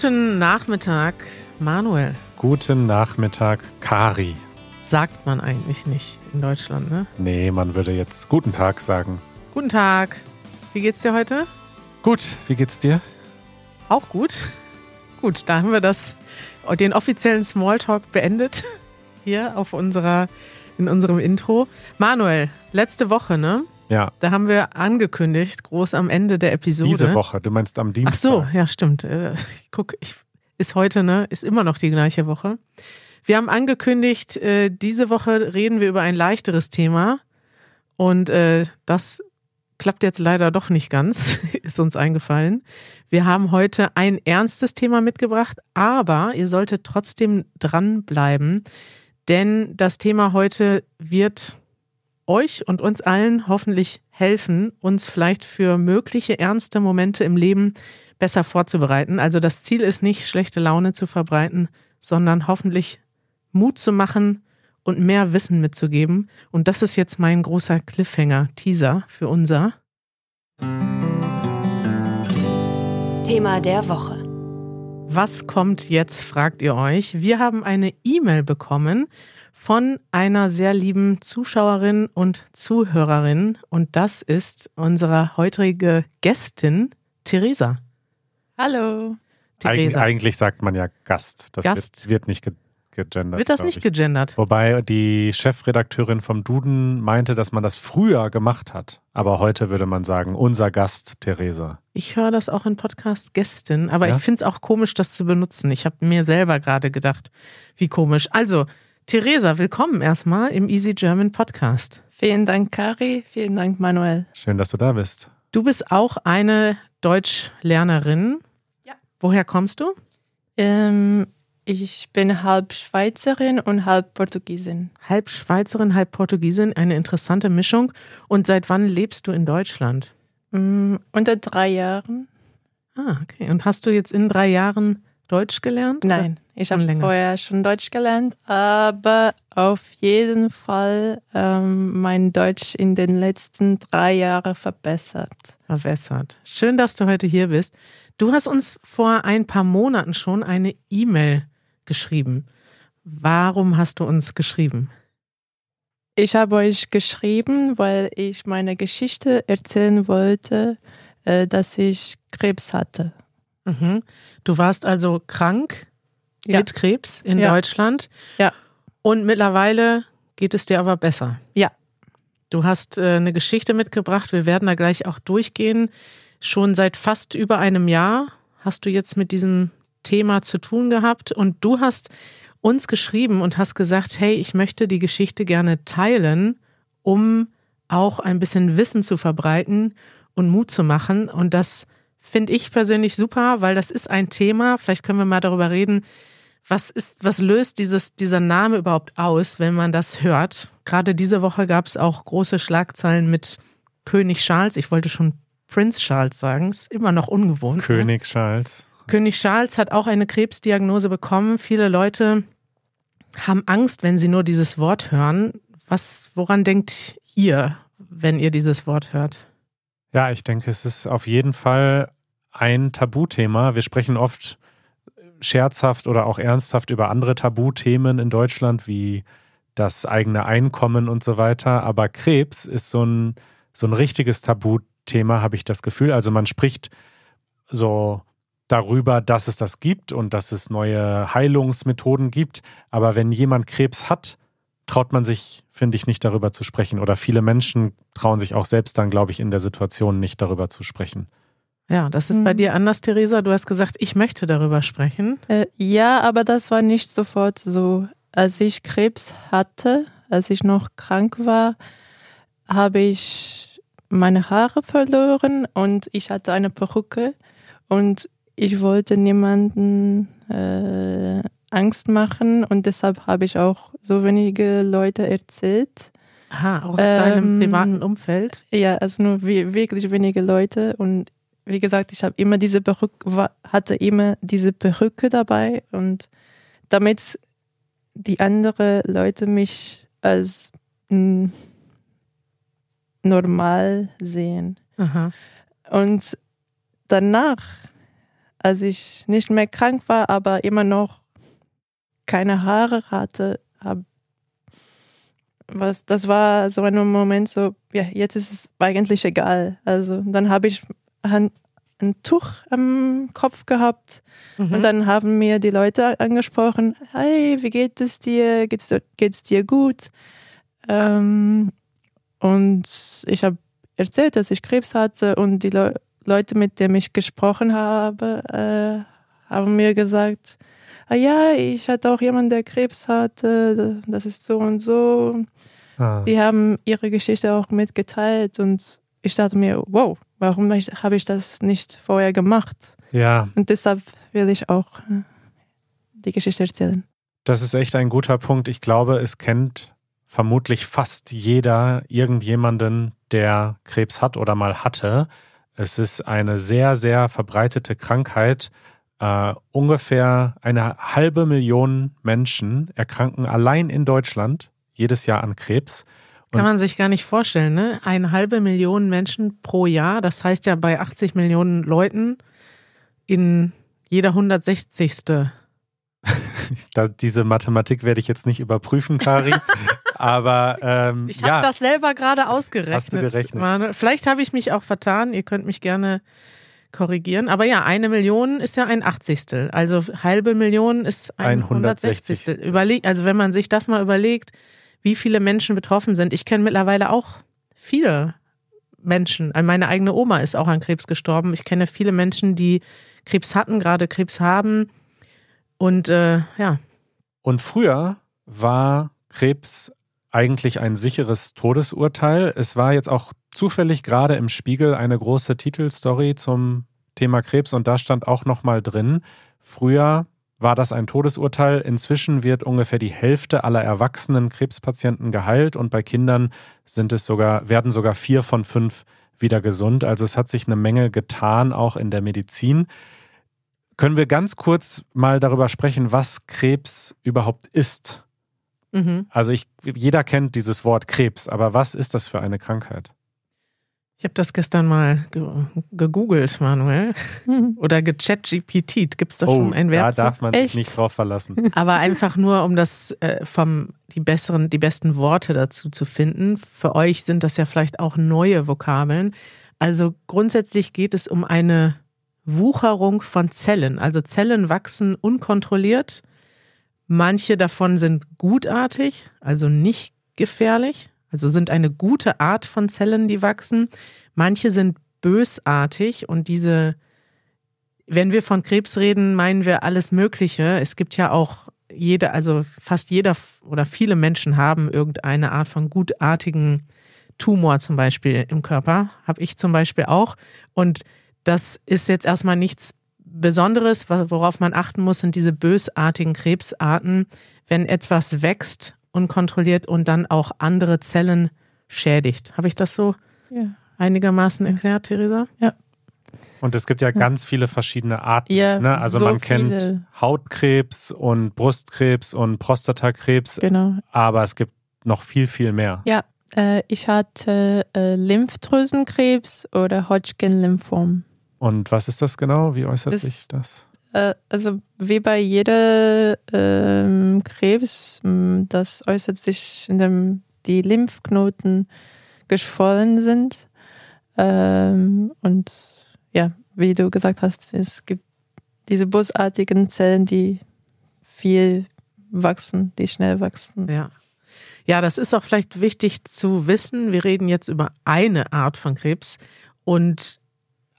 Guten Nachmittag, Manuel. Guten Nachmittag, Kari. Sagt man eigentlich nicht in Deutschland, ne? Nee, man würde jetzt guten Tag sagen. Guten Tag. Wie geht's dir heute? Gut, wie geht's dir? Auch gut. Gut, da haben wir das, den offiziellen Smalltalk beendet. Hier auf unserer, in unserem Intro. Manuel, letzte Woche, ne? Ja. Da haben wir angekündigt, groß am Ende der Episode. Diese Woche, du meinst am Dienstag. Ach so, ja, stimmt. Äh, Ich guck, ich, ist heute, ne? Ist immer noch die gleiche Woche. Wir haben angekündigt, äh, diese Woche reden wir über ein leichteres Thema. Und äh, das klappt jetzt leider doch nicht ganz, ist uns eingefallen. Wir haben heute ein ernstes Thema mitgebracht, aber ihr solltet trotzdem dranbleiben, denn das Thema heute wird euch und uns allen hoffentlich helfen, uns vielleicht für mögliche ernste Momente im Leben besser vorzubereiten. Also das Ziel ist nicht, schlechte Laune zu verbreiten, sondern hoffentlich Mut zu machen und mehr Wissen mitzugeben. Und das ist jetzt mein großer Cliffhanger, Teaser für unser Thema der Woche. Was kommt jetzt, fragt ihr euch. Wir haben eine E-Mail bekommen von einer sehr lieben Zuschauerin und Zuhörerin und das ist unsere heutige Gästin, Theresa. Hallo. Eig Theresa. eigentlich sagt man ja Gast. Das Gast. Wird, wird nicht ge gegendert. Wird das nicht ich. gegendert? Wobei die Chefredakteurin vom Duden meinte, dass man das früher gemacht hat. Aber heute würde man sagen, unser Gast, Theresa. Ich höre das auch in Podcast Gästin, aber Ja? ich finde es auch komisch, das zu benutzen. Ich habe mir selber gerade gedacht, wie komisch. Also, Theresa, willkommen erstmal im Easy German Podcast. Vielen Dank, Kari. Vielen Dank, Manuel. Schön, dass du da bist. Du bist auch eine Deutschlernerin. Ja. Woher kommst du? Ähm, ich bin halb Schweizerin und halb Portugiesin. Halb Schweizerin, halb Portugiesin, eine interessante Mischung. Und seit wann lebst du in Deutschland? Mm, unter drei Jahren? Ah, okay. Und hast du jetzt in drei Jahren Deutsch gelernt? Nein, ich Schon habe vorher schon Deutsch gelernt, aber auf jeden Fall ähm, mein Deutsch in den letzten drei Jahren verbessert. Verwässert. Schön, dass du heute hier bist. Du hast uns vor ein paar Monaten schon eine E-Mail geschrieben. Warum hast du uns geschrieben? Ich habe euch geschrieben, weil ich meine Geschichte erzählen wollte, äh, dass ich Krebs hatte. Mhm. Du warst also krank Ja. mit Krebs in Ja. Deutschland. Ja. Und mittlerweile geht es dir aber besser. Ja. Du hast äh, eine Geschichte mitgebracht. Wir werden da gleich auch durchgehen. Schon seit fast über einem Jahr hast du jetzt mit diesem Thema zu tun gehabt und du hast uns geschrieben und hast gesagt, hey, ich möchte die Geschichte gerne teilen, um auch ein bisschen Wissen zu verbreiten und Mut zu machen. Und das finde ich persönlich super, weil das ist ein Thema, vielleicht können wir mal darüber reden, was ist, was löst dieses, dieser Name überhaupt aus, wenn man das hört? Gerade diese Woche gab es auch große Schlagzeilen mit König Charles. Ich wollte schon Prince Charles sagen, ist immer noch ungewohnt. Ne? König Charles. König Charles hat auch eine Krebsdiagnose bekommen. Viele Leute haben Angst, wenn sie nur dieses Wort hören. Was, woran denkt ihr, wenn ihr dieses Wort hört? Ja, ich denke, es ist auf jeden Fall ein Tabuthema. Wir sprechen oft scherzhaft oder auch ernsthaft über andere Tabuthemen in Deutschland, wie das eigene Einkommen und so weiter. Aber Krebs ist so ein, so ein richtiges Tabuthema, habe ich das Gefühl. Also man spricht so darüber, dass es das gibt und dass es neue Heilungsmethoden gibt. Aber wenn jemand Krebs hat, traut man sich, finde ich, nicht darüber zu sprechen. Oder viele Menschen trauen sich auch selbst dann, glaube ich, in der Situation nicht darüber zu sprechen. Ja, das ist bei Mhm. dir anders, Theresa. Du hast gesagt, ich möchte darüber sprechen. Äh, ja, aber das war nicht sofort so. Als ich Krebs hatte, als ich noch krank war, habe ich meine Haare verloren und ich hatte eine Perücke und ich wollte niemanden äh, Angst machen und deshalb habe ich auch so wenige Leute erzählt. Aha, auch aus deinem Ähm, privaten Umfeld. Ja, also nur wirklich wenige Leute und wie gesagt, ich habe immer diese Perücke, hatte immer diese Perücke dabei und damit die anderen Leute mich als normal sehen. Aha. Und danach als ich nicht mehr krank war, aber immer noch keine Haare hatte, hab, was, das war so ein Moment so, ja, jetzt ist es eigentlich egal. Also dann habe ich ein, ein, Tuch am Kopf gehabt mhm. und dann haben mir die Leute angesprochen, hey, wie geht es dir? Geht es dir gut? Ähm, und ich habe erzählt, dass ich Krebs hatte und die Le Leute, mit denen ich gesprochen habe, äh, haben mir gesagt, ah ja, ich hatte auch jemanden, der Krebs hatte, das ist so und so. Ah. Die haben ihre Geschichte auch mitgeteilt und ich dachte mir, wow, warum habe ich das nicht vorher gemacht? Ja. Und deshalb will ich auch äh, die Geschichte erzählen. Das ist echt ein guter Punkt. Ich glaube, es kennt vermutlich fast jeder irgendjemanden, der Krebs hat oder mal hatte. Es ist eine sehr, sehr verbreitete Krankheit. Uh, ungefähr eine halbe Million Menschen erkranken allein in Deutschland jedes Jahr an Krebs. Und Kann man sich gar nicht vorstellen, ne? Eine halbe Million Menschen pro Jahr. Das heißt ja bei 80 Millionen Leuten in jeder 160. Diese Mathematik werde ich jetzt nicht überprüfen, Kari. Aber ähm, ich habe ja. das selber gerade ausgerechnet. Hast du gerechnet? Vielleicht habe ich mich auch vertan. Ihr könnt mich gerne korrigieren. Aber ja, eine Million ist ja ein Achtzigstel. Also halbe Million ist ein, 160. Überleg, also wenn man sich das mal überlegt, wie viele Menschen betroffen sind. Ich kenne mittlerweile auch viele Menschen. Meine eigene Oma ist auch an Krebs gestorben. Ich kenne viele Menschen, die Krebs hatten, gerade Krebs haben. Und äh, ja. Und früher war Krebs eigentlich ein sicheres Todesurteil. Es war jetzt auch zufällig gerade im Spiegel eine große Titelstory zum Thema Krebs und da stand auch nochmal drin, früher war das ein Todesurteil. Inzwischen wird ungefähr die Hälfte aller erwachsenen Krebspatienten geheilt und bei Kindern sind es sogar, werden sogar vier von fünf wieder gesund. Also es hat sich eine Menge getan, auch in der Medizin. Können wir ganz kurz mal darüber sprechen, was Krebs überhaupt ist? Mhm. Also ich, jeder kennt dieses Wort Krebs, aber was ist das für eine Krankheit? Ich habe das gestern mal ge gegoogelt, Manuel. Oder gechat-GPT. Gibt es da oh, schon ein Wert? Da darf man sich nicht drauf verlassen. Aber einfach nur, um das äh, vom die besseren, die besten Worte dazu zu finden. Für euch sind das ja vielleicht auch neue Vokabeln. Also grundsätzlich geht es um eine Wucherung von Zellen. Also Zellen wachsen unkontrolliert Manche davon sind gutartig, also nicht gefährlich, also sind eine gute Art von Zellen, die wachsen. Manche sind bösartig und diese, wenn wir von Krebs reden, meinen wir alles Mögliche. Es gibt ja auch jede, also fast jeder oder viele Menschen haben irgendeine Art von gutartigen Tumor zum Beispiel im Körper. Habe ich zum Beispiel auch. Und das ist jetzt erstmal nichts Besonderes, worauf man achten muss, sind diese bösartigen Krebsarten, wenn etwas wächst unkontrolliert und dann auch andere Zellen schädigt. Habe ich das so ja. einigermaßen erklärt, Theresa? Ja. Und es gibt ja, ja. ganz viele verschiedene Arten. Ja, ne? Also so man kennt viele. Hautkrebs und Brustkrebs und Prostatakrebs. Genau. Aber es gibt noch viel, viel mehr. Ja, äh, ich hatte äh, Lymphdrüsenkrebs oder Hodgkin-Lymphom. Und was ist das genau? Wie äußert das, sich das? Äh, also wie bei jeder ähm, Krebs, das äußert sich, indem die Lymphknoten geschwollen sind. Ähm, und ja, wie du gesagt hast, es gibt diese bosartigen Zellen, die viel wachsen, die schnell wachsen. Ja. Ja, das ist auch vielleicht wichtig zu wissen. Wir reden jetzt über eine Art von Krebs und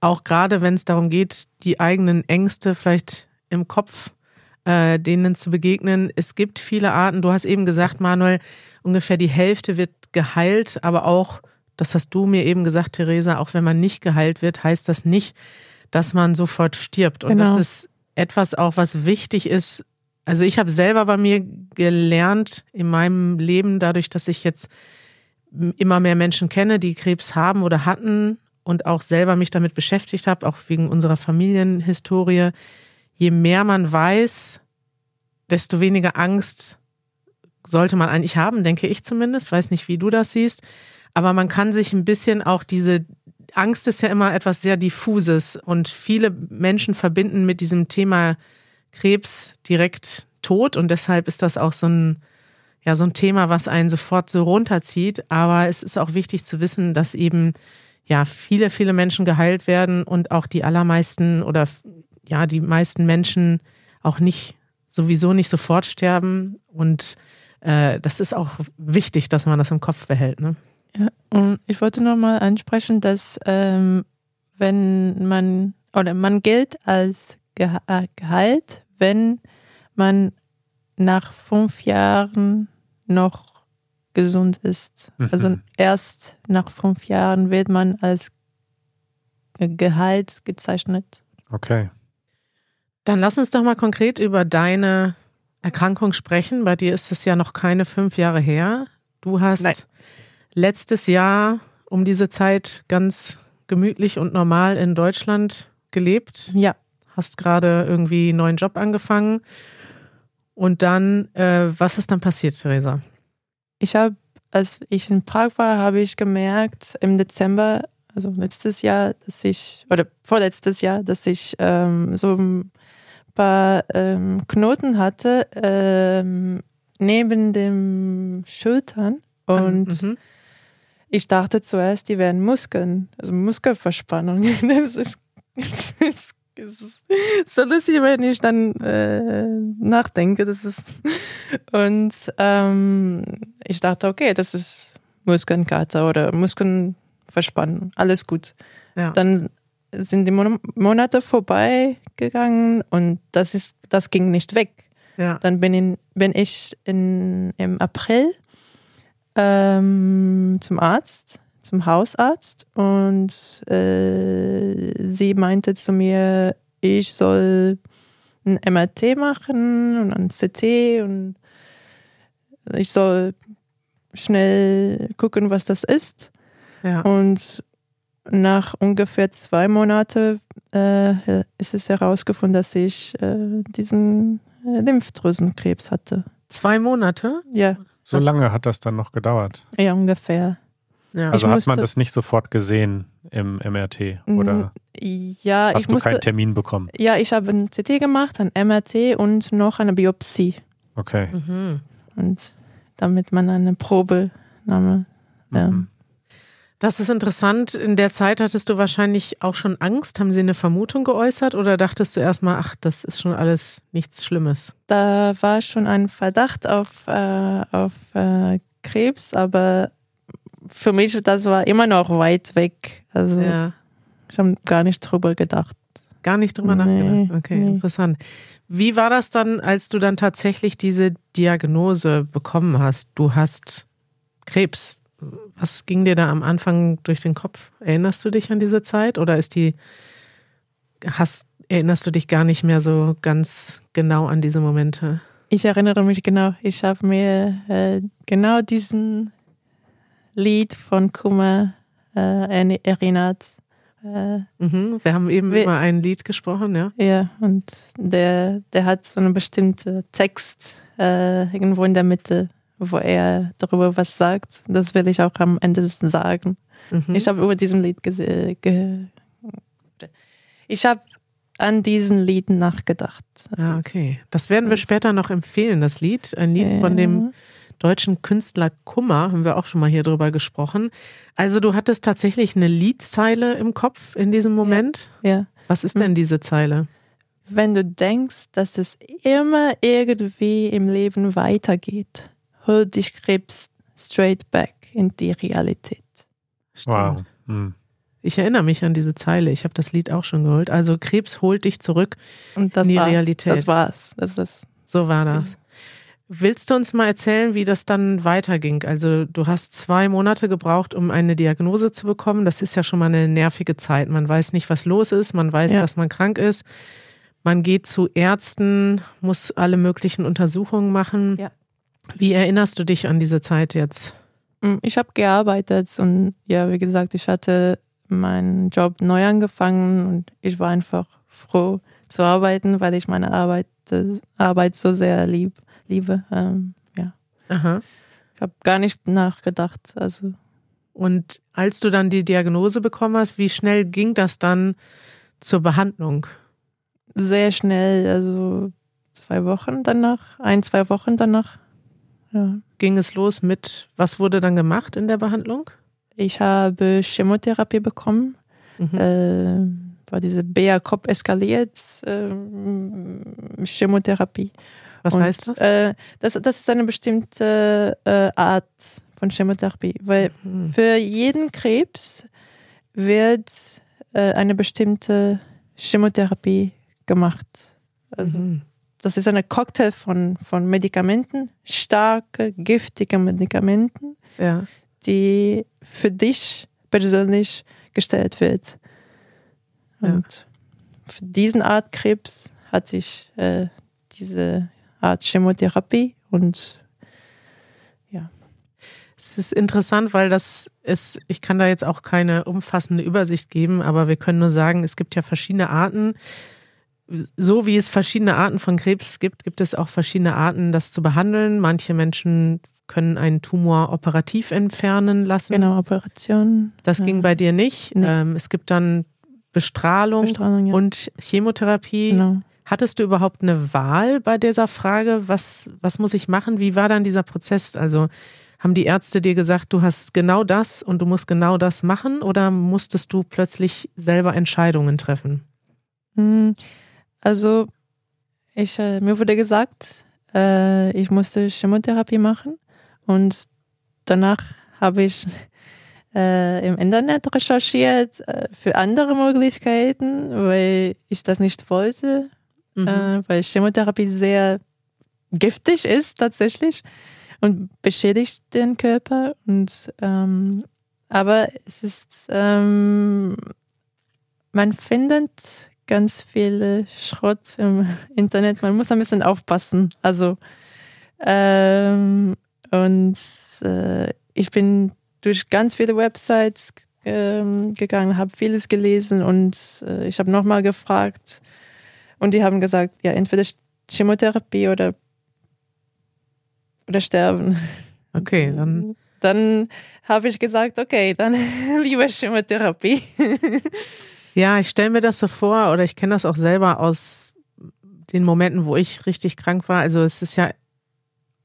auch gerade wenn es darum geht, die eigenen Ängste vielleicht im Kopf äh, denen zu begegnen. Es gibt viele Arten. Du hast eben gesagt, Manuel, ungefähr die Hälfte wird geheilt, aber auch, das hast du mir eben gesagt, Theresa, auch wenn man nicht geheilt wird, heißt das nicht, dass man sofort stirbt. Und genau. das ist etwas auch, was wichtig ist. Also ich habe selber bei mir gelernt in meinem Leben, dadurch, dass ich jetzt immer mehr Menschen kenne, die Krebs haben oder hatten und auch selber mich damit beschäftigt habe, auch wegen unserer Familienhistorie, je mehr man weiß, desto weniger Angst sollte man eigentlich haben, denke ich zumindest. Weiß nicht, wie du das siehst. Aber man kann sich ein bisschen auch diese Angst ist ja immer etwas sehr diffuses und viele Menschen verbinden mit diesem Thema Krebs direkt Tod und deshalb ist das auch so ein ja so ein Thema, was einen sofort so runterzieht. Aber es ist auch wichtig zu wissen, dass eben ja viele, viele Menschen geheilt werden und auch die allermeisten oder ja die meisten Menschen auch nicht sowieso nicht sofort sterben und äh, das ist auch wichtig, dass man das im Kopf behält. Ne? Ja, und ich wollte nochmal ansprechen, dass ähm, wenn man oder man gilt als äh, geheilt, wenn man nach fünf Jahren noch gesund ist. Mhm. Also erst nach fünf Jahren wird man als geheilt gezeichnet. Okay. Dann lass uns doch mal konkret über deine Erkrankung sprechen. Bei dir ist es ja noch keine fünf Jahre her. Du hast Nein. letztes Jahr um diese Zeit ganz gemütlich und normal in Deutschland gelebt. Ja. Hast gerade irgendwie einen neuen Job angefangen und dann, äh, was ist dann passiert, Theresa? Ich habe, als ich in Prag war, habe ich gemerkt im Dezember, also letztes Jahr, dass ich, oder vorletztes Jahr, dass ich ähm, so ein paar ähm, Knoten hatte ähm, neben dem Schultern und mhm. ich dachte zuerst, die wären Muskeln, also Muskelverspannung. Das ist, das ist ist so lustig, wenn ich dann äh, nachdenke. Das ist und ähm, ich dachte, okay, das ist Muskelkater oder Muskelverspannung, alles gut. Ja. Dann sind die Mon Monate vorbeigegangen und das ist, das ging nicht weg. Ja. Dann bin, in, bin ich in, im April ähm, zum Arzt zum Hausarzt und äh, sie meinte zu mir, ich soll ein MRT machen und ein CT und ich soll schnell gucken, was das ist. Ja. Und nach ungefähr zwei Monaten äh, ist es herausgefunden, dass ich äh, diesen äh, Lymphdrüsenkrebs hatte. Zwei Monate? Ja. So lange hat das dann noch gedauert? Ja, ungefähr. Ja. Also hat man das nicht sofort gesehen im MRT oder ja, hast du musste, keinen Termin bekommen? Ja, ich habe ein CT gemacht, ein MRT und noch eine Biopsie. Okay. Mhm. Und damit man eine Probe nahm. Mhm. Das ist interessant. In der Zeit hattest du wahrscheinlich auch schon Angst. Haben sie eine Vermutung geäußert oder dachtest du erstmal, ach, das ist schon alles nichts Schlimmes? Da war schon ein Verdacht auf, äh, auf äh, Krebs, aber für mich, das war immer noch weit weg. Also ja. ich habe gar nicht drüber gedacht. Gar nicht drüber nee, nachgedacht. Okay, nee. interessant. Wie war das dann, als du dann tatsächlich diese Diagnose bekommen hast? Du hast Krebs. Was ging dir da am Anfang durch den Kopf? Erinnerst du dich an diese Zeit oder ist die hast erinnerst du dich gar nicht mehr so ganz genau an diese Momente? Ich erinnere mich genau. Ich habe mir äh, genau diesen Lied von Kummer äh, erinnert. Äh, mhm, wir haben eben wir, über ein Lied gesprochen, ja. Ja, und der, der hat so einen bestimmten Text äh, irgendwo in der Mitte, wo er darüber was sagt. Das will ich auch am Ende sagen. Mhm. Ich habe über diesem Lied. Ge ich habe an diesen Lied nachgedacht. Ah, okay. Das werden wir später noch empfehlen, das Lied. Ein Lied von dem deutschen Künstler Kummer, haben wir auch schon mal hier drüber gesprochen. Also du hattest tatsächlich eine Liedzeile im Kopf in diesem Moment. Ja. ja. Was ist denn hm. diese Zeile? Wenn du denkst, dass es immer irgendwie im Leben weitergeht, hol dich Krebs straight back in die Realität. Stimmt. Wow. Hm. Ich erinnere mich an diese Zeile. Ich habe das Lied auch schon geholt. Also Krebs holt dich zurück in die war, Realität. Das war's. Das ist so war das. Willst du uns mal erzählen, wie das dann weiterging? Also du hast zwei Monate gebraucht, um eine Diagnose zu bekommen. Das ist ja schon mal eine nervige Zeit. Man weiß nicht, was los ist. Man weiß, ja. dass man krank ist. Man geht zu Ärzten, muss alle möglichen Untersuchungen machen. Ja. Wie erinnerst du dich an diese Zeit jetzt? Mm, ich habe gearbeitet und ja, wie gesagt, ich hatte meinen Job neu angefangen und ich war einfach froh zu arbeiten, weil ich meine Arbeit, Arbeit so sehr lieb liebe. Ähm, ja. Aha. Ich habe gar nicht nachgedacht. Also Und als du dann die Diagnose bekommen hast, wie schnell ging das dann zur Behandlung? Sehr schnell, also zwei Wochen danach, ein, zwei Wochen danach. Ja. Ging es los mit, was wurde dann gemacht in der Behandlung? Ich habe Chemotherapie bekommen. Mhm. Äh, war diese BA-Kopf eskaliert äh, Chemotherapie. Was Und, heißt das? Äh, das? Das ist eine bestimmte äh, Art von Chemotherapie, weil mhm. für jeden Krebs wird äh, eine bestimmte Chemotherapie gemacht. Also mhm. das ist eine Cocktail von, von Medikamenten, starke, giftige Medikamenten, ja. die für dich persönlich gestellt wird. Und ja. für diesen Art Krebs hatte ich äh, diese Art Chemotherapie und ja. Es ist interessant, weil das ist, ich kann da jetzt auch keine umfassende Übersicht geben, aber wir können nur sagen, es gibt ja verschiedene Arten. So wie es verschiedene Arten von Krebs gibt, gibt es auch verschiedene Arten, das zu behandeln. Manche Menschen können einen Tumor operativ entfernen lassen. Genau, Operation. Das ja. ging bei dir nicht. Nee. Ähm, es gibt dann Bestrahlung, Bestrahlung ja. und Chemotherapie. Genau. Hattest du überhaupt eine Wahl bei dieser Frage? Was, was muss ich machen? Wie war dann dieser Prozess? Also haben die Ärzte dir gesagt, du hast genau das und du musst genau das machen oder musstest du plötzlich selber Entscheidungen treffen? Hm, also ich, äh, mir wurde gesagt, äh, ich musste Chemotherapie machen und danach habe ich äh, im Internet recherchiert für andere Möglichkeiten, weil ich das nicht wollte, mhm. äh, weil Chemotherapie sehr giftig ist tatsächlich und beschädigt den Körper. Und ähm, aber es ist, ähm, man findet ganz viel Schrott im Internet. Man muss ein bisschen aufpassen. Also ähm, und äh, ich bin durch ganz viele Websites ähm, gegangen, habe vieles gelesen und äh, ich habe nochmal gefragt und die haben gesagt, ja, entweder Chemotherapie oder, oder sterben. Okay, dann. Dann habe ich gesagt, okay, dann lieber Chemotherapie. ja, ich stelle mir das so vor oder ich kenne das auch selber aus den Momenten, wo ich richtig krank war. Also es ist ja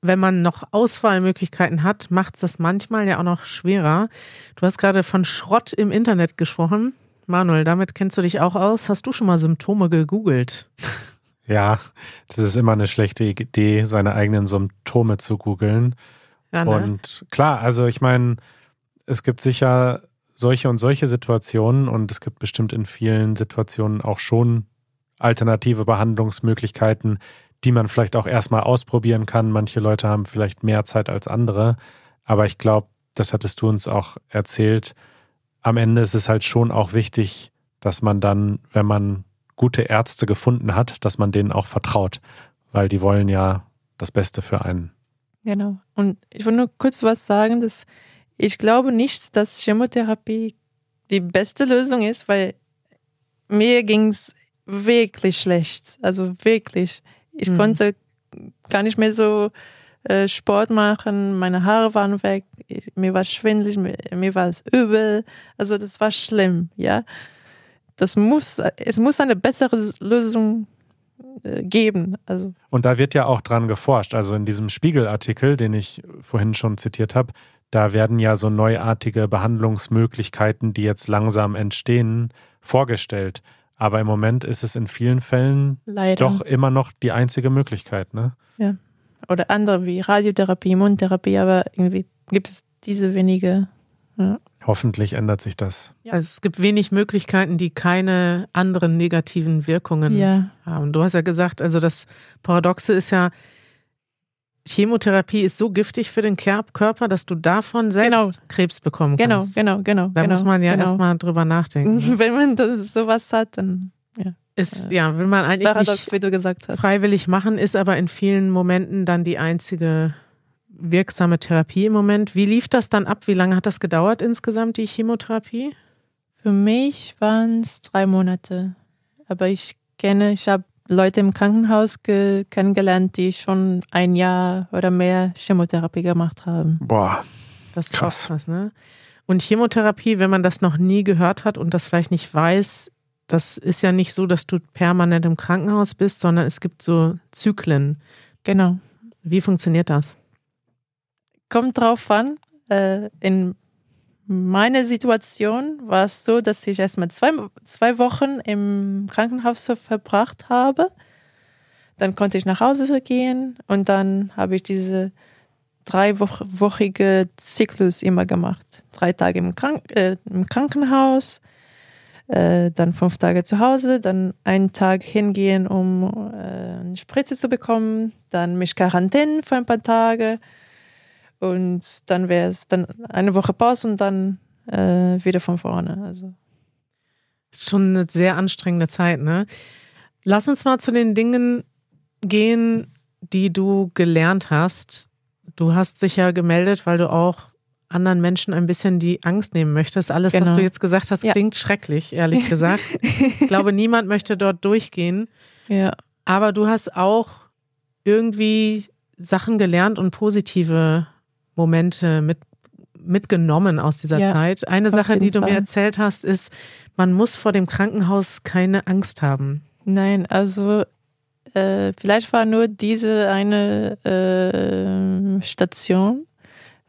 wenn man noch Auswahlmöglichkeiten hat, macht es das manchmal ja auch noch schwerer. Du hast gerade von Schrott im Internet gesprochen. Manuel, damit kennst du dich auch aus. Hast du schon mal Symptome gegoogelt? Ja, das ist immer eine schlechte Idee, seine eigenen Symptome zu googeln. Ja, ne? Und klar, also ich meine, es gibt sicher solche und solche Situationen und es gibt bestimmt in vielen Situationen auch schon alternative Behandlungsmöglichkeiten, die man vielleicht auch erstmal ausprobieren kann. Manche Leute haben vielleicht mehr Zeit als andere. Aber ich glaube, das hattest du uns auch erzählt. Am Ende ist es halt schon auch wichtig, dass man dann, wenn man gute Ärzte gefunden hat, dass man denen auch vertraut, weil die wollen ja das Beste für einen. Genau. Und ich will nur kurz was sagen, dass ich glaube nicht, dass Chemotherapie die beste Lösung ist, weil mir ging es wirklich schlecht. Also wirklich. Ich mhm. konnte gar nicht mehr so äh, Sport machen, meine Haare waren weg, mir war schwindelig, mir, mir war es übel. Also das war schlimm, ja. Das muss, es muss eine bessere Lösung äh, geben. Also. Und da wird ja auch dran geforscht. Also in diesem Spiegelartikel, den ich vorhin schon zitiert habe, da werden ja so neuartige Behandlungsmöglichkeiten, die jetzt langsam entstehen, vorgestellt. Aber im Moment ist es in vielen Fällen Leider. doch immer noch die einzige Möglichkeit, ne? Ja. Oder andere wie Radiotherapie, Immuntherapie, aber irgendwie gibt es diese wenige. Ja. Hoffentlich ändert sich das. Ja. Also es gibt wenig Möglichkeiten, die keine anderen negativen Wirkungen ja. haben. Du hast ja gesagt, also das Paradoxe ist ja, Chemotherapie ist so giftig für den Körper, dass du davon selbst genau. Krebs bekommen genau, kannst. Genau, genau, genau. Da genau, muss man ja genau. erstmal drüber nachdenken. Ne? Wenn man das, sowas hat, dann. Ist, ja, will man eigentlich Paradox, wie du gesagt hast. freiwillig machen, ist aber in vielen Momenten dann die einzige wirksame Therapie im Moment. Wie lief das dann ab? Wie lange hat das gedauert insgesamt, die Chemotherapie? Für mich waren es drei Monate. Aber ich kenne, ich habe Leute im Krankenhaus kennengelernt, die schon ein Jahr oder mehr Chemotherapie gemacht haben. Boah. Das ist krass. krass, ne? Und Chemotherapie, wenn man das noch nie gehört hat und das vielleicht nicht weiß, das ist ja nicht so, dass du permanent im Krankenhaus bist, sondern es gibt so Zyklen. Genau. Wie funktioniert das? Kommt drauf an. Äh, in meiner Situation war es so, dass ich erstmal zwei, zwei Wochen im Krankenhaus verbracht habe. Dann konnte ich nach Hause gehen und dann habe ich diese dreiwöchige Zyklus immer gemacht. Drei Tage im, Krank äh, im Krankenhaus, äh, dann fünf Tage zu Hause, dann einen Tag hingehen, um äh, eine Spritze zu bekommen, dann mich Quarantäne für ein paar Tage und dann wäre es dann eine Woche Pause und dann äh, wieder von vorne. Also. Schon eine sehr anstrengende Zeit, ne? Lass uns mal zu den Dingen gehen, die du gelernt hast. Du hast dich ja gemeldet, weil du auch anderen Menschen ein bisschen die Angst nehmen möchtest. Alles, genau. was du jetzt gesagt hast, klingt ja. schrecklich, ehrlich gesagt. ich glaube, niemand möchte dort durchgehen. Ja. Aber du hast auch irgendwie Sachen gelernt und positive Momente mit, mitgenommen aus dieser ja, Zeit. Eine Sache, die du Fall. mir erzählt hast, ist, man muss vor dem Krankenhaus keine Angst haben. Nein, also äh, vielleicht war nur diese eine äh, Station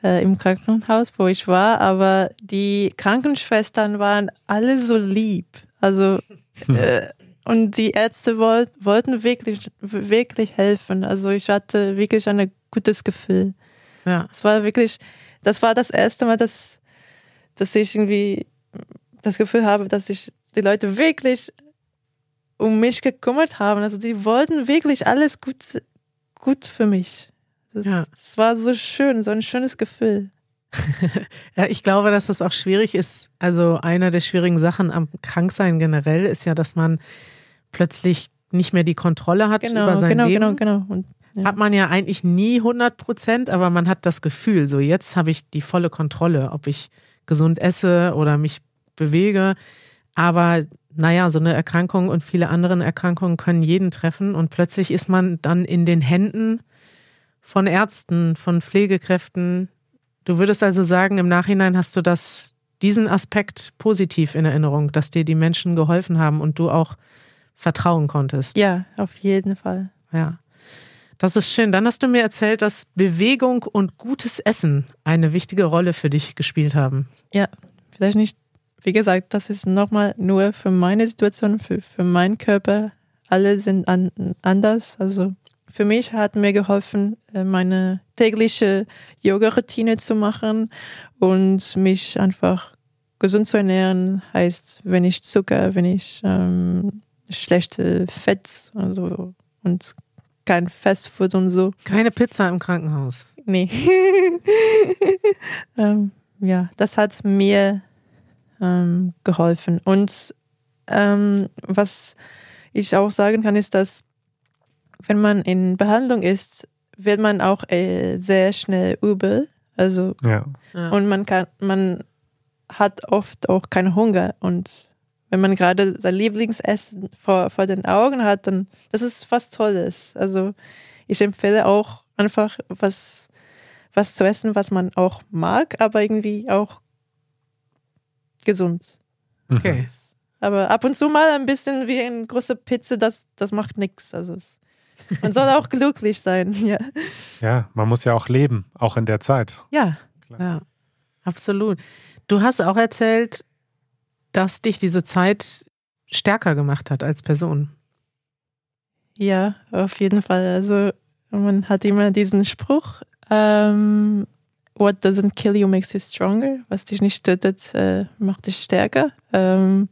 äh, im Krankenhaus, wo ich war, aber die Krankenschwestern waren alle so lieb. Also äh, und die Ärzte wollt, wollten wirklich, wirklich helfen. Also ich hatte wirklich ein gutes Gefühl. Ja. Es war wirklich, das war das erste Mal, dass, dass ich irgendwie das Gefühl habe, dass sich die Leute wirklich um mich gekümmert haben. Also die wollten wirklich alles gut, gut für mich. Das, ja. war so schön, so ein schönes Gefühl. ja, ich glaube, dass das auch schwierig ist. Also eine der schwierigen Sachen am Kranksein generell ist ja, dass man plötzlich nicht mehr die Kontrolle hat genau, über sein genau, Leben. Genau, genau, genau. Ja. Hat man ja eigentlich nie 100 Prozent, aber man hat das Gefühl, so jetzt habe ich die volle Kontrolle, ob ich gesund esse oder mich bewege. Aber naja, so eine Erkrankung und viele andere Erkrankungen können jeden treffen und plötzlich ist man dann in den Händen von Ärzten, von Pflegekräften. Du würdest also sagen, im Nachhinein hast du das, diesen Aspekt positiv in Erinnerung, dass dir die Menschen geholfen haben und du auch vertrauen konntest. Ja, auf jeden Fall. Ja. Das ist schön. Dann hast du mir erzählt, dass Bewegung und gutes Essen eine wichtige Rolle für dich gespielt haben. Ja, vielleicht nicht, wie gesagt, das ist nochmal nur für meine Situation, für, für meinen Körper. Alle sind an, anders. Also für mich hat mir geholfen, äh, meine tägliche Yoga-Routine zu machen und mich einfach gesund zu ernähren. Heißt, wenn ich Zucker, wenn ich ähm, schlechte Fett also, und kein Fastfood und so. Keine Pizza im Krankenhaus. Nee. ähm, ja, das hat mir ähm, geholfen. Und ähm, was ich auch sagen kann, ist, dass wenn man in Behandlung ist, wird man auch äh, sehr schnell übel. Also ja. und man kann, man hat oft auch keinen Hunger und wenn man gerade sein Lieblingsessen vor, vor den Augen hat, dann das ist was Tolles. Also ich empfehle auch einfach was, was zu essen, was man auch mag, aber irgendwie auch gesund. Okay. Aber ab und zu mal ein bisschen wie eine große Pizza, das, das macht nichts. Also man soll auch glücklich sein. Ja. ja, man muss ja auch leben, auch in der Zeit. Ja, Klar. ja, absolut. Du hast auch erzählt, dass dich diese Zeit stärker gemacht hat als Person. Ja, auf jeden Fall. Also man hat immer diesen Spruch, ähm, What doesn't kill you makes you stronger. Was dich nicht tötet, äh, macht dich stärker. Ähm,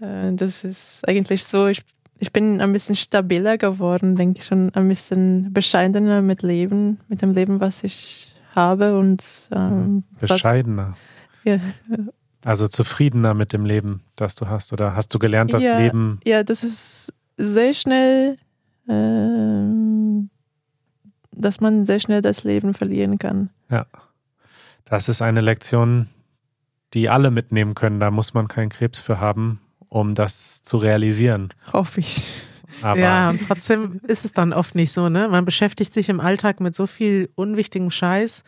äh, das ist eigentlich so, ich, ich bin ein bisschen stabiler geworden, denke ich schon, ein bisschen bescheidener mit Leben, mit dem Leben, was ich habe und ähm, bescheidener. Was, ja, also zufriedener mit dem Leben, das du hast? Oder hast du gelernt, das ja, Leben. Ja, das ist sehr schnell, äh, dass man sehr schnell das Leben verlieren kann. Ja. Das ist eine Lektion, die alle mitnehmen können. Da muss man keinen Krebs für haben, um das zu realisieren. Hoffe ich. Aber ja, trotzdem ist es dann oft nicht so, ne? Man beschäftigt sich im Alltag mit so viel unwichtigem Scheiß.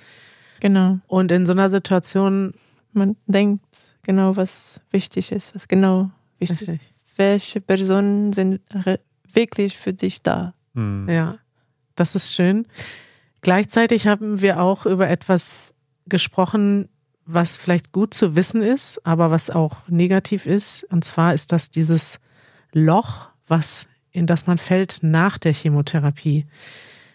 Genau. Und in so einer Situation Man denkt genau, was wichtig ist, was genau wichtig ist. Welche Personen sind wirklich für dich da? Mhm. Ja, das ist schön. Gleichzeitig haben wir auch über etwas gesprochen, was vielleicht gut zu wissen ist, aber was auch negativ ist. Und zwar ist das dieses Loch, was in das man fällt nach der Chemotherapie.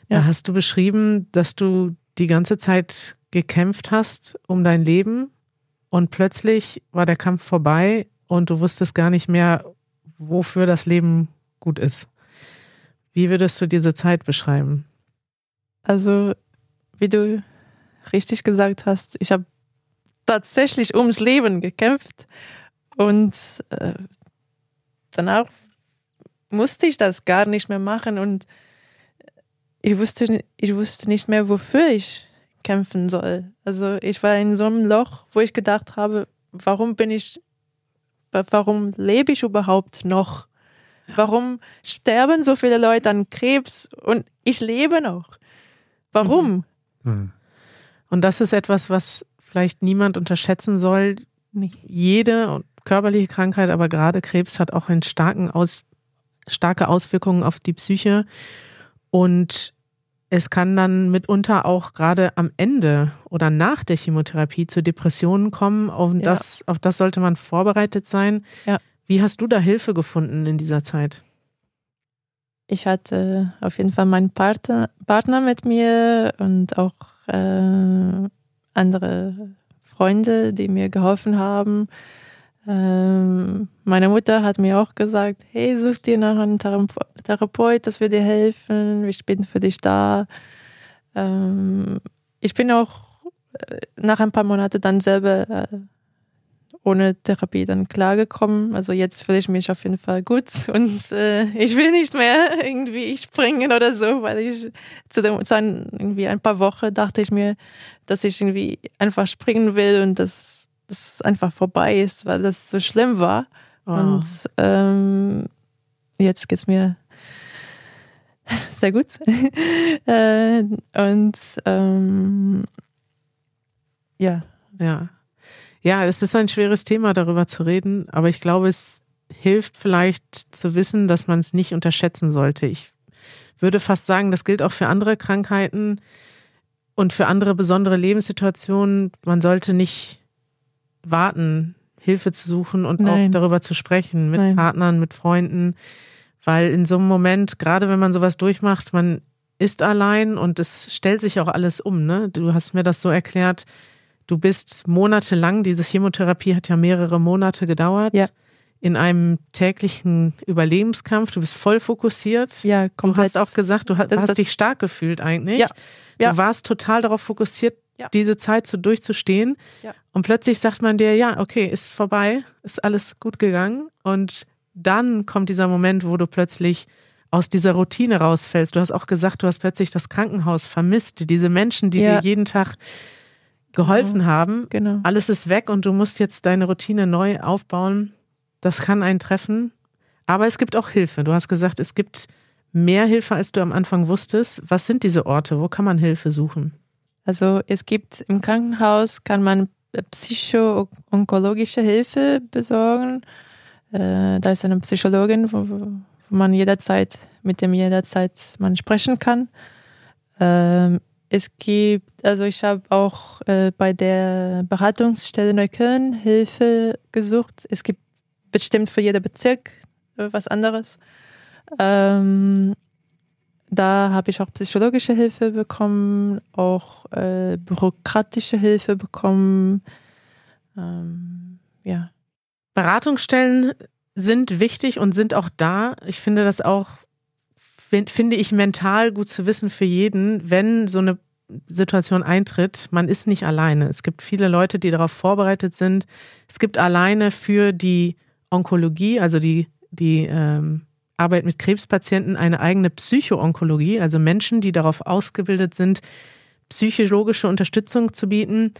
Ja. Da hast du beschrieben, dass du die ganze Zeit gekämpft hast um dein Leben und plötzlich war der Kampf vorbei und du wusstest gar nicht mehr, wofür das Leben gut ist. Wie würdest du diese Zeit beschreiben? Also, wie du richtig gesagt hast, ich habe tatsächlich ums Leben gekämpft und äh, danach musste ich das gar nicht mehr machen und ich wusste, ich wusste nicht mehr, wofür ich kämpfen soll. Also ich war in so einem Loch, wo ich gedacht habe, warum bin ich, warum lebe ich überhaupt noch? Warum sterben so viele Leute an Krebs und ich lebe noch? Warum? Mhm. mhm. Und das ist etwas, was vielleicht niemand unterschätzen soll. Nicht jede körperliche Krankheit, aber gerade Krebs hat auch einen starken Aus, starke Auswirkungen auf die Psyche. Und es kann dann mitunter auch gerade am Ende oder nach der Chemotherapie zu Depressionen kommen. Auf, ja. das, auf das sollte man vorbereitet sein. Ja. Wie hast du da Hilfe gefunden in dieser Zeit? Ich hatte auf jeden Fall meinen Partner, Partner mit mir und auch äh, andere Freunde, die mir geholfen haben. Ähm, meine Mutter hat mir auch gesagt, hey, such dir nach einem Therapeut, das wird dir helfen, ich bin für dich da. Ähm, ich bin auch äh, nach ein paar Monaten dann selber äh, ohne Therapie dann klargekommen. Also jetzt fühle ich mich auf jeden Fall gut und äh, ich will nicht mehr irgendwie springen oder so, weil ich zu, dem, zu ein, irgendwie ein paar Wochen dachte ich mir, dass ich irgendwie einfach springen will und das das einfach vorbei ist, weil das so schlimm war. Oh. Und ähm, jetzt es mir sehr gut. äh, und ähm, ja. Ja. Ja, es ist ein schweres Thema, darüber zu reden, aber ich glaube, es hilft vielleicht zu wissen, dass man es nicht unterschätzen sollte. Ich würde fast sagen, das gilt auch für andere Krankheiten und für andere besondere Lebenssituationen. Man sollte nicht warten, Hilfe zu suchen und Nein. auch darüber zu sprechen mit Nein. Partnern, mit Freunden. Weil in so einem Moment, gerade wenn man sowas durchmacht, man ist allein und es stellt sich auch alles um. Ne? Du hast mir das so erklärt. Du bist monatelang, diese Chemotherapie hat ja mehrere Monate gedauert. Ja. In einem täglichen Überlebenskampf. Du bist voll fokussiert. Ja, komplett. Du hast auch gesagt, du hast, hast dich stark gefühlt eigentlich. Ja. ja. Du warst total darauf fokussiert, ja. diese Zeit so durchzustehen. Ja. Und plötzlich sagt man dir, ja, okay, ist vorbei, ist alles gut gegangen. Und dann kommt dieser Moment, wo du plötzlich aus dieser Routine rausfällst. Du hast auch gesagt, du hast plötzlich das Krankenhaus vermisst, diese Menschen, die ja. dir jeden Tag geholfen genau. haben. Genau. Alles ist weg und du musst jetzt deine Routine neu aufbauen. Das kann einen treffen. Aber es gibt auch Hilfe. Du hast gesagt, es gibt mehr Hilfe, als du am Anfang wusstest. Was sind diese Orte? Wo kann man Hilfe suchen? Also es gibt im Krankenhaus, kann man psycho-onkologische Hilfe besorgen. Äh, da ist eine Psychologin, wo, wo, man jederzeit, mit dem jederzeit man sprechen kann. Es gibt, also ich habe auch äh, bei der Beratungsstelle Neukölln Hilfe gesucht. Es gibt bestimmt für jeden Bezirk äh, was anderes. Ähm, da habe ich auch psychologische Hilfe bekommen, auch äh, bürokratische Hilfe bekommen. Ähm, ja. Beratungsstellen sind wichtig und sind auch da. Ich finde das auch, finde ich mental gut zu wissen für jeden, wenn so eine Situation eintritt, man ist nicht alleine. Es gibt viele Leute, die darauf vorbereitet sind. Es gibt alleine für die Onkologie, also die, die ähm, Arbeit mit Krebspatienten eine eigene Psychoonkologie, also Menschen, die darauf ausgebildet sind, psychologische Unterstützung zu bieten.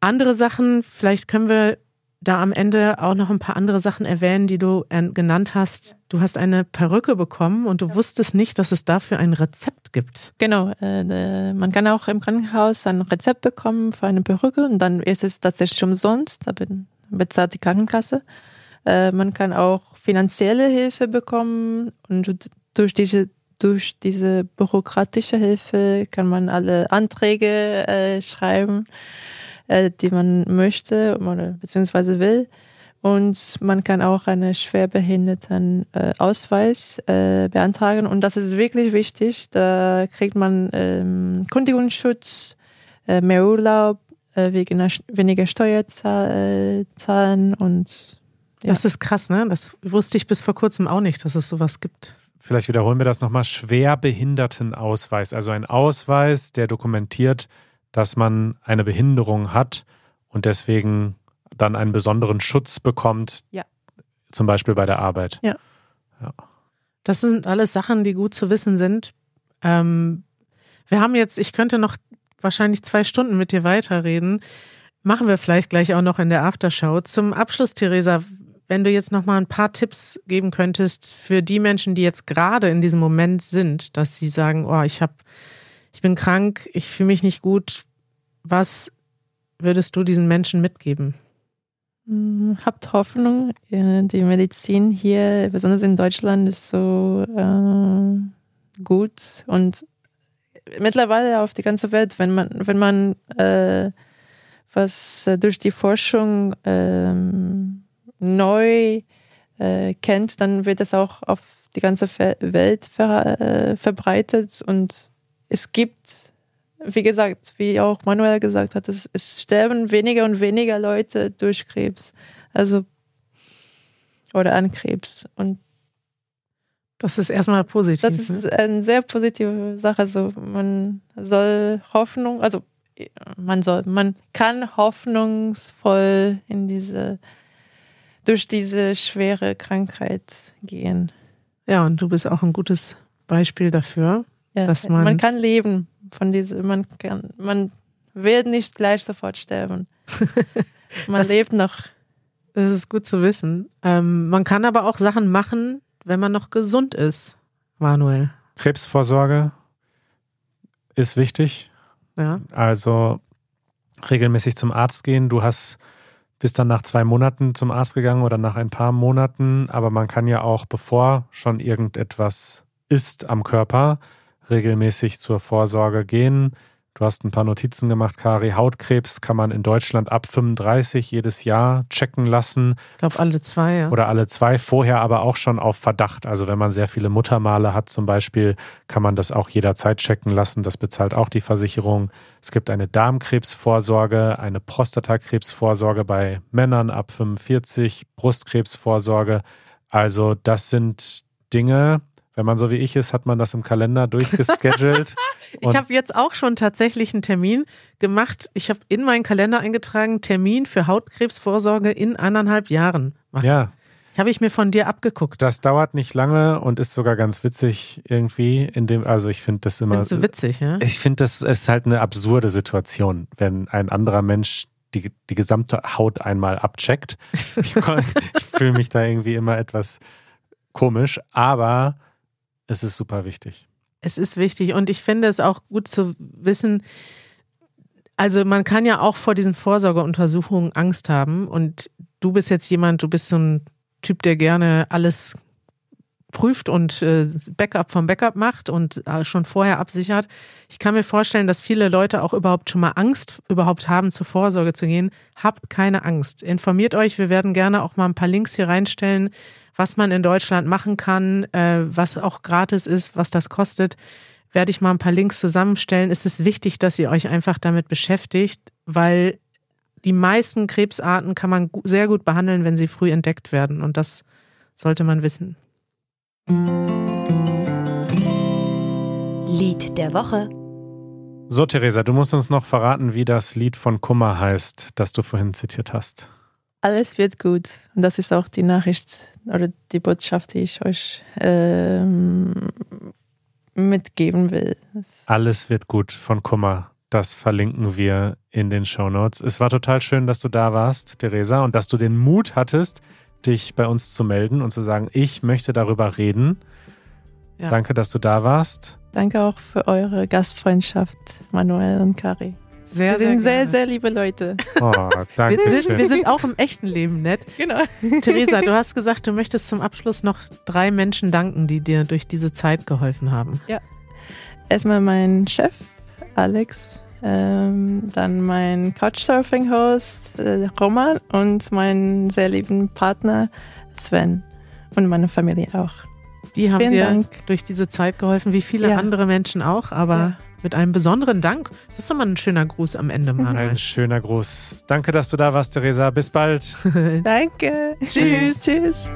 Andere Sachen, vielleicht können wir da am Ende auch noch ein paar andere Sachen erwähnen, die du äh, genannt hast. Du hast eine Perücke bekommen und du wusstest nicht, dass es dafür ein Rezept gibt. Genau, äh, man kann auch im Krankenhaus ein Rezept bekommen für eine Perücke und dann ist es tatsächlich umsonst, da bezahlt die Krankenkasse. Äh, man kann auch finanzielle Hilfe bekommen und durch diese durch diese bürokratische Hilfe kann man alle Anträge äh, schreiben äh, die man möchte oder beziehungsweise will. Und man kann auch einen schwerbehinderten äh, Ausweis äh, beantragen. Und das ist wirklich wichtig. Da kriegt man ähm, Kundigungsschutz, äh, mehr Urlaub, äh, weniger Steuerzahlen und ja. Das ist krass, ne? Das wusste ich bis vor kurzem auch nicht, dass es sowas gibt. Vielleicht wiederholen wir das nochmal. Schwerbehindertenausweis. Also ein Ausweis, der dokumentiert, dass man eine Behinderung hat und deswegen dann einen besonderen Schutz bekommt, ja. zum Beispiel bei der Arbeit. Ja. ja. Das sind alles Sachen, die gut zu wissen sind. Ähm, wir haben jetzt, ich könnte noch wahrscheinlich zwei Stunden mit dir weiterreden. Machen wir vielleicht gleich auch noch in der Aftershow. Zum Abschluss, Theresa, wenn du jetzt noch mal ein paar Tipps geben könntest für die Menschen, die jetzt gerade in diesem Moment sind, dass sie sagen, oh, ich habe ich bin krank, ich fühle mich nicht gut. Was würdest du diesen Menschen mitgeben? Hm, habt Hoffnung. Die Medizin hier, besonders in Deutschland, ist so äh, gut und mittlerweile auf die ganze Welt, wenn man, wenn man äh, was äh, durch die Forschung ähm, neu äh, kennt, dann wird es auch auf die ganze Welt ver äh, verbreitet und es gibt, wie gesagt, wie auch Manuel gesagt hat, es, es sterben weniger und weniger Leute durch Krebs. Also oder an Krebs. Und das ist erstmal positiv. Das ist ne? eine sehr positive Sache. Also man soll Hoffnung, also man soll, man kann hoffnungsvoll in diese, durch diese schwere Krankheit gehen. Ja, und du bist auch ein gutes Beispiel dafür. Ja, dass man, man kann leben von diesem, man kann, man wird nicht gleich sofort sterben. Man das, lebt noch. Das ist gut zu wissen. Ähm, man kann aber auch Sachen machen, wenn man noch gesund ist, Manuel. Krebsvorsorge ist wichtig. Ja. Also regelmäßig zum Arzt gehen. Du hast bist dann nach zwei Monaten zum Arzt gegangen oder nach ein paar Monaten, aber man kann ja auch, bevor schon irgendetwas ist am Körper, regelmäßig zur Vorsorge gehen. Du hast ein paar Notizen gemacht, Kari. Hautkrebs kann man in Deutschland ab 35 jedes Jahr checken lassen. Ich glaube, alle zwei, ja. Oder alle zwei, vorher aber auch schon auf Verdacht. Also wenn man sehr viele Muttermale hat zum Beispiel, kann man das auch jederzeit checken lassen. Das bezahlt auch die Versicherung. Es gibt eine Darmkrebsvorsorge, eine Prostatakrebsvorsorge bei Männern ab 45, Brustkrebsvorsorge. Also das sind Dinge, wenn man so wie ich ist, hat man das im Kalender durchgeschedult. ich habe jetzt auch schon tatsächlich einen Termin gemacht. Ich habe in meinen Kalender eingetragen, Termin für Hautkrebsvorsorge in anderthalb Jahren. Machen. Ja. Habe ich mir von dir abgeguckt. Das dauert nicht lange und ist sogar ganz witzig irgendwie. In dem, also ich finde das immer. so witzig, ja? Ich finde, das ist halt eine absurde Situation, wenn ein anderer Mensch die, die gesamte Haut einmal abcheckt. ich, ich fühle mich da irgendwie immer etwas komisch, aber es ist super wichtig. Es ist wichtig und ich finde es auch gut zu wissen, also man kann ja auch vor diesen Vorsorgeuntersuchungen Angst haben und du bist jetzt jemand, du bist so ein Typ, der gerne alles prüft und äh, Backup vom Backup macht und äh, schon vorher absichert. Ich kann mir vorstellen, dass viele Leute auch überhaupt schon mal Angst überhaupt haben, zur Vorsorge zu gehen. Habt keine Angst. Informiert euch. Wir werden gerne auch mal ein paar Links hier reinstellen, was man in Deutschland machen kann, äh, was auch gratis ist, was das kostet. Werde ich mal ein paar Links zusammenstellen. Es ist wichtig, dass ihr euch einfach damit beschäftigt, weil die meisten Krebsarten kann man sehr gut behandeln, wenn sie früh entdeckt werden. Und das sollte man wissen. Lied der Woche. So, Theresa, du musst uns noch verraten, wie das Lied von Kummer heißt, das du vorhin zitiert hast. Alles wird gut. Und das ist auch die Nachricht oder die Botschaft, die ich euch ähm, mitgeben will. Alles wird gut von Kummer. Das verlinken wir in den Show Notes. Es war total schön, dass du da warst, Theresa, und dass du den Mut hattest, dich bei uns zu melden und zu sagen, ich möchte darüber reden. Ja. Danke, dass du da warst. Danke auch für eure Gastfreundschaft, Manuel und Kari. Sehr, wir sind sehr, sehr, sehr liebe Leute. Oh, danke wir, sind, wir sind auch im echten Leben nett. Genau. Theresa, du hast gesagt, du möchtest zum Abschluss noch drei Menschen danken, die dir durch diese Zeit geholfen haben. Ja. Erstmal mein Chef, Alex. Ähm, dann mein Couchsurfing-Host, äh, Roman. Und meinen sehr lieben Partner, Sven. Und meine Familie auch. Die haben Vielen dir Dank. durch diese Zeit geholfen, wie viele ja. andere Menschen auch. Aber ja mit einem besonderen Dank. Das ist doch mal ein schöner Gruß am Ende, Manuel. Ein schöner Gruß. Danke, dass du da warst, Theresa. Bis bald. Danke. Tschüss. Tschüss.